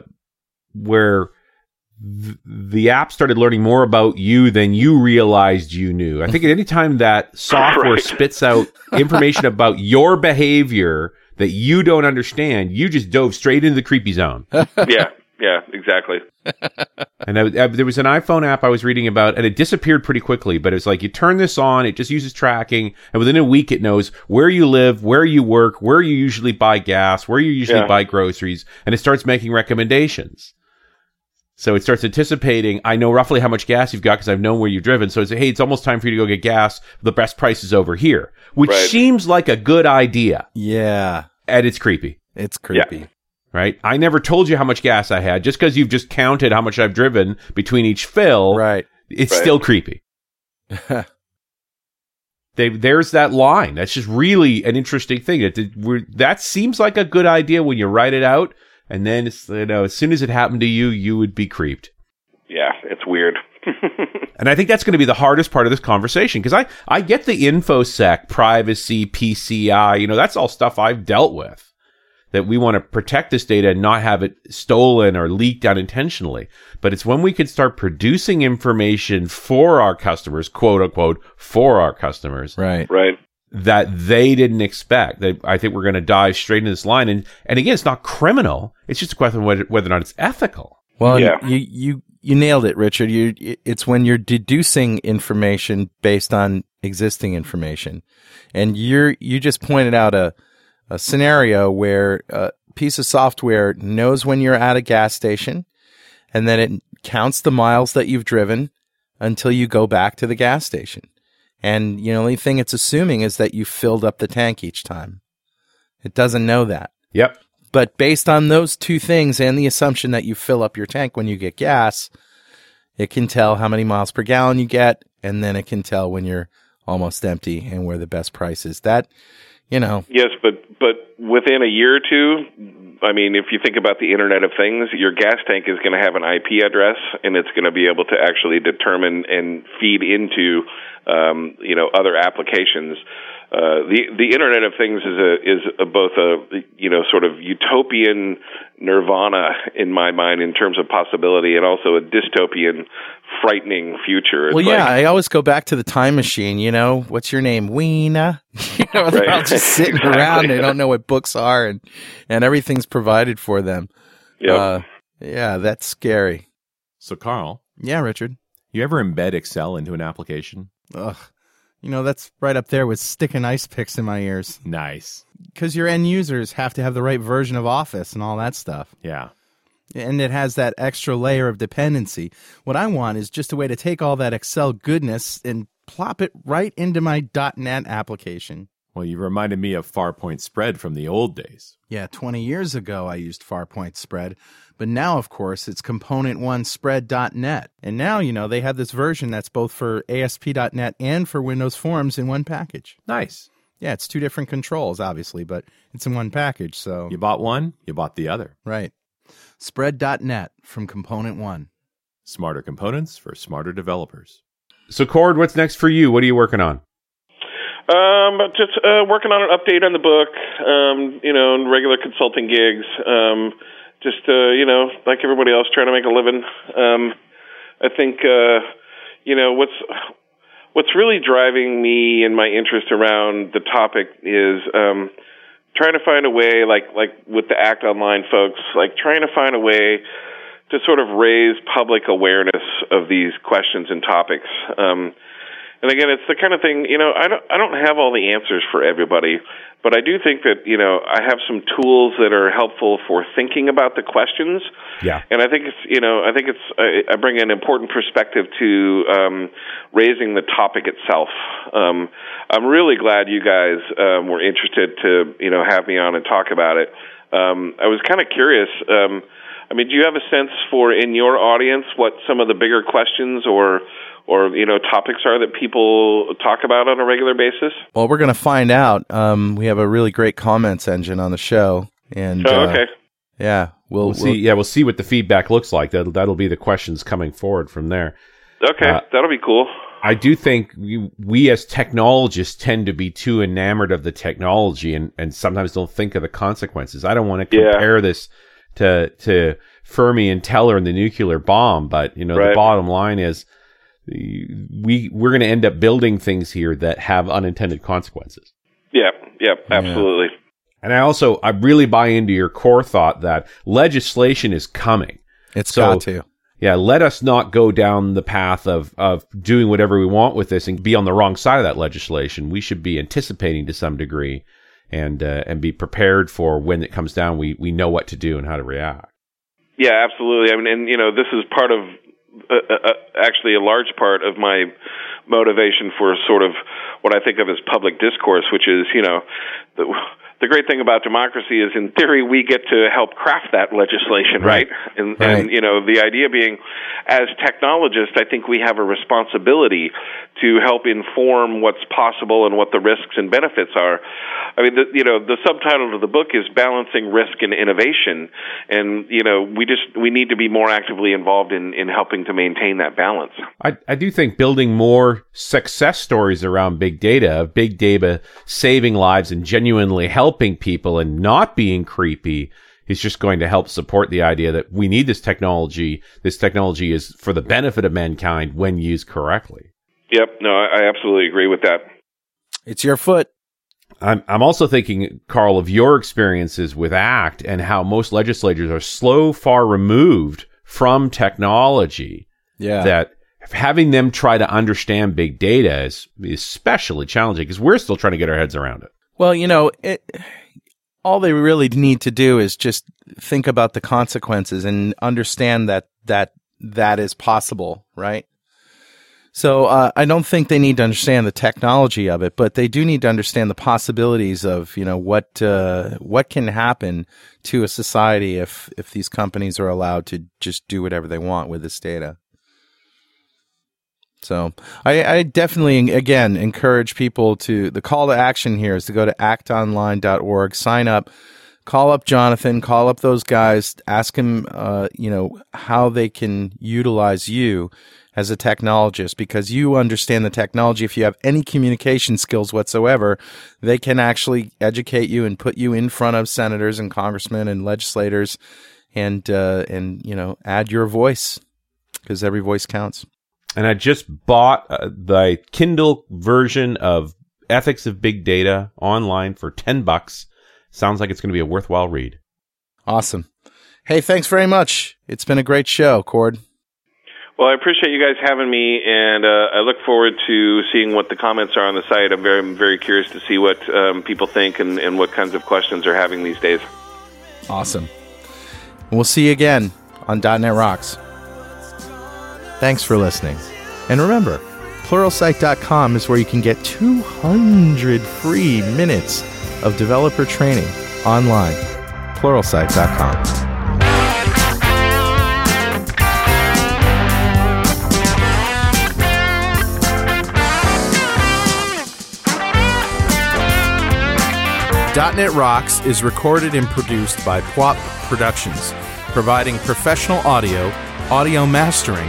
where th- the app started learning more about you than you realized you knew. I think at any time that software (laughs) Right. spits out information about your behavior that you don't understand, you just dove straight into the creepy zone. (laughs) yeah, yeah, exactly. (laughs) And I, I- there was an iPhone app I was reading about, and it disappeared pretty quickly. But it's like you turn this on, it just uses tracking, and within a week, it knows where you live, where you work, where you usually buy gas, where you usually Yeah. buy groceries, and it starts making recommendations. So it starts anticipating. I know roughly how much gas you've got because I've known where you've driven. So it's hey, it's almost time for you to go get gas. The best price is over here, which Right. seems like a good idea, Yeah. and it's creepy It's creepy. right? I never told you how much gas I had. Just because you've just counted how much I've driven between each fill, Right. it's Right. still creepy. (laughs) They, there's that line. That's just really an interesting thing. That we're, that seems like a good idea when you write it out, and then it's you know as soon as it happened to you, you would be creeped. Yeah, it's weird. (laughs) And I think that's going to be the hardest part of this conversation because I, I get the infosec, privacy, PCI, you know, that's all stuff I've dealt with. That we want to protect this data and not have it stolen or leaked unintentionally. But it's when we can start producing information for our customers, quote unquote, for our customers, Right. right. That they didn't expect. That I think we're going to dive straight into this line. And, and again, it's not criminal. It's just a question of whether, whether or not it's ethical. Well, Yeah. you you you nailed it, Richard. You it's when you're deducing information based on existing information, and you're you just pointed out a a scenario where a piece of software knows when you're at a gas station, and then it counts the miles that you've driven until you go back to the gas station, and you know, the only thing it's assuming is that you filled up the tank each time. It doesn't know that. Yep. But based on those two things and the assumption that you fill up your tank when you get gas, it can tell how many miles per gallon you get, and then it can tell when you're almost empty and where the best price is. That, you know, Yes, but but within a year or two, I mean, if you think about the Internet of Things, your gas tank is going to have an IP address, and it's going to be able to actually determine and feed into, um, you know, other applications. Uh, the the Internet of Things is a is a, both a you know sort of utopian nirvana in my mind in terms of possibility, and also a dystopian, frightening future. It's well, yeah, like- I always go back to the time machine. You know, what's your name, Weena? (laughs) you know, they're Right. all just (laughs) sitting Exactly. around. They don't know what books are, and and everything's provided for them. Yep. Uh, yeah, that's scary. So, Carl, Yeah, Richard. you ever embed Excel into an application? Ugh. You know, that's right up there with sticking ice picks in my ears. Nice. because your end users have to have the right version of Office and all that stuff. Yeah. And it has that extra layer of dependency. What I want is just a way to take all that Excel goodness and plop it right into my .NET application. Well, you reminded me of Farpoint Spread from the old days. Yeah, 20 years ago I used Farpoint Spread, but now of course it's component one spread.net. And now, you know, they have this version that's both for ASP.NET and for Windows Forms in one package. Nice. Yeah, it's two different controls obviously, but it's in one package, so You bought one, you bought the other. Right. Spread.net from Component One. Smarter components for smarter developers. So, Kord, what's next for you? What are you working on? Um, just uh, working on an update on the book. Um, you know, and regular consulting gigs. Um, just uh, you know, like everybody else, trying to make a living. Um, I think uh, you know what's what's really driving me and my interest around the topic is um, trying to find a way, like like with the Act Online folks, like trying to find a way to sort of raise public awareness of these questions and topics. Um, and again, it's the kind of thing, you know, I don't, I don't have all the answers for everybody, but I do think that, you know, I have some tools that are helpful for thinking about the questions. Yeah. And I think it's, you know, I think it's, I, I bring an important perspective to um, raising the topic itself. Um, I'm really glad you guys um, were interested to, you know, have me on and talk about it. Um, I was kind of curious. Um, I mean, do you have a sense for in your audience what some of the bigger questions or or you know topics are that people talk about on a regular basis? Well, we're going to find out. Um, we have a really great comments engine on the show, and Oh, uh, okay. yeah, we'll, We'll see. Yeah, we'll see what the feedback looks like. That'll that'll be the questions coming forward from there. Okay, uh, that'll be cool. I do think we, we as technologists tend to be too enamored of the technology and, and sometimes don't think of the consequences. I don't want to Yeah. compare this to to Fermi and Teller and the nuclear bomb, but you know the bottom line is we we're going to end up building things here that have unintended consequences. Yeah, yeah, absolutely. And I also I really buy into your core thought that legislation is coming. it's so- got to. Yeah, let us not go down the path of, of doing whatever we want with this and be on the wrong side of that legislation. We should be anticipating to some degree and uh, and be prepared for when it comes down. We we know what to do and how to react. Yeah, absolutely. I mean, and you know, this is part of uh, actually a large part of my motivation for sort of what I think of as public discourse, which is you know. The, the great thing about democracy is, in theory, we get to help craft that legislation, right? And, Right. and you know, the idea being, as technologists, I think we have a responsibility to help inform what's possible and what the risks and benefits are. I mean, the, you know, the subtitle of the book is balancing risk and innovation, and you know, we just we need to be more actively involved in in helping to maintain that balance. I, I do think building more success stories around big data, big data saving lives and genuinely helping people and not being creepy is just going to help support the idea that we need this technology. This technology is for the benefit of mankind when used correctly. Yep, no, I, I absolutely agree with that. It's your foot. I'm I'm also thinking, Carl, of your experiences with ACT and how most legislators are slow, far removed from technology. Yeah. That having them try to understand big data is especially challenging because we're still trying to get our heads around it. Well, you know, it, all they really need to do is just think about the consequences and understand that that that is possible, right? So uh, I don't think they need to understand the technology of it, but they do need to understand the possibilities of you know what uh, what can happen to a society if if these companies are allowed to just do whatever they want with this data. So I, I definitely, again, encourage people to, the call to action here is to go to actonline.org, sign up, call up Jonathan, call up those guys, ask them, uh, you know, how they can utilize you as a technologist because you understand the technology. If you have any communication skills whatsoever, they can actually educate you and put you in front of senators and congressmen and legislators and, uh, and, you know, add your voice because every voice counts. And I just bought uh, the Kindle version of Ethics of Big Data online for 10 bucks. Sounds like it's going to be a worthwhile read. Awesome. Hey, thanks very much. It's been a great show, Kord. Well, I appreciate you guys having me, and uh, I look forward to seeing what the comments are on the site. I'm very, I'm very curious to see what um, people think and, and what kinds of questions are having these days. Awesome. We'll see you again on .NET Rocks. Thanks for listening. And remember, pluralsight.com is where you can get 200 free minutes of developer training online. pluralsight.com. .NET Rocks is recorded and produced by Pwop Productions. providing professional audio, audio mastering,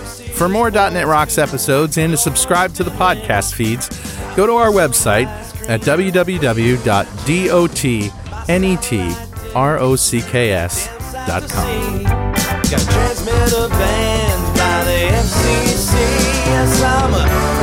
For more .NET Rocks episodes and to subscribe to the podcast feeds, go to our website at www.dotnetrocks.com. Transmit a band by the FCC. Yes, I'm a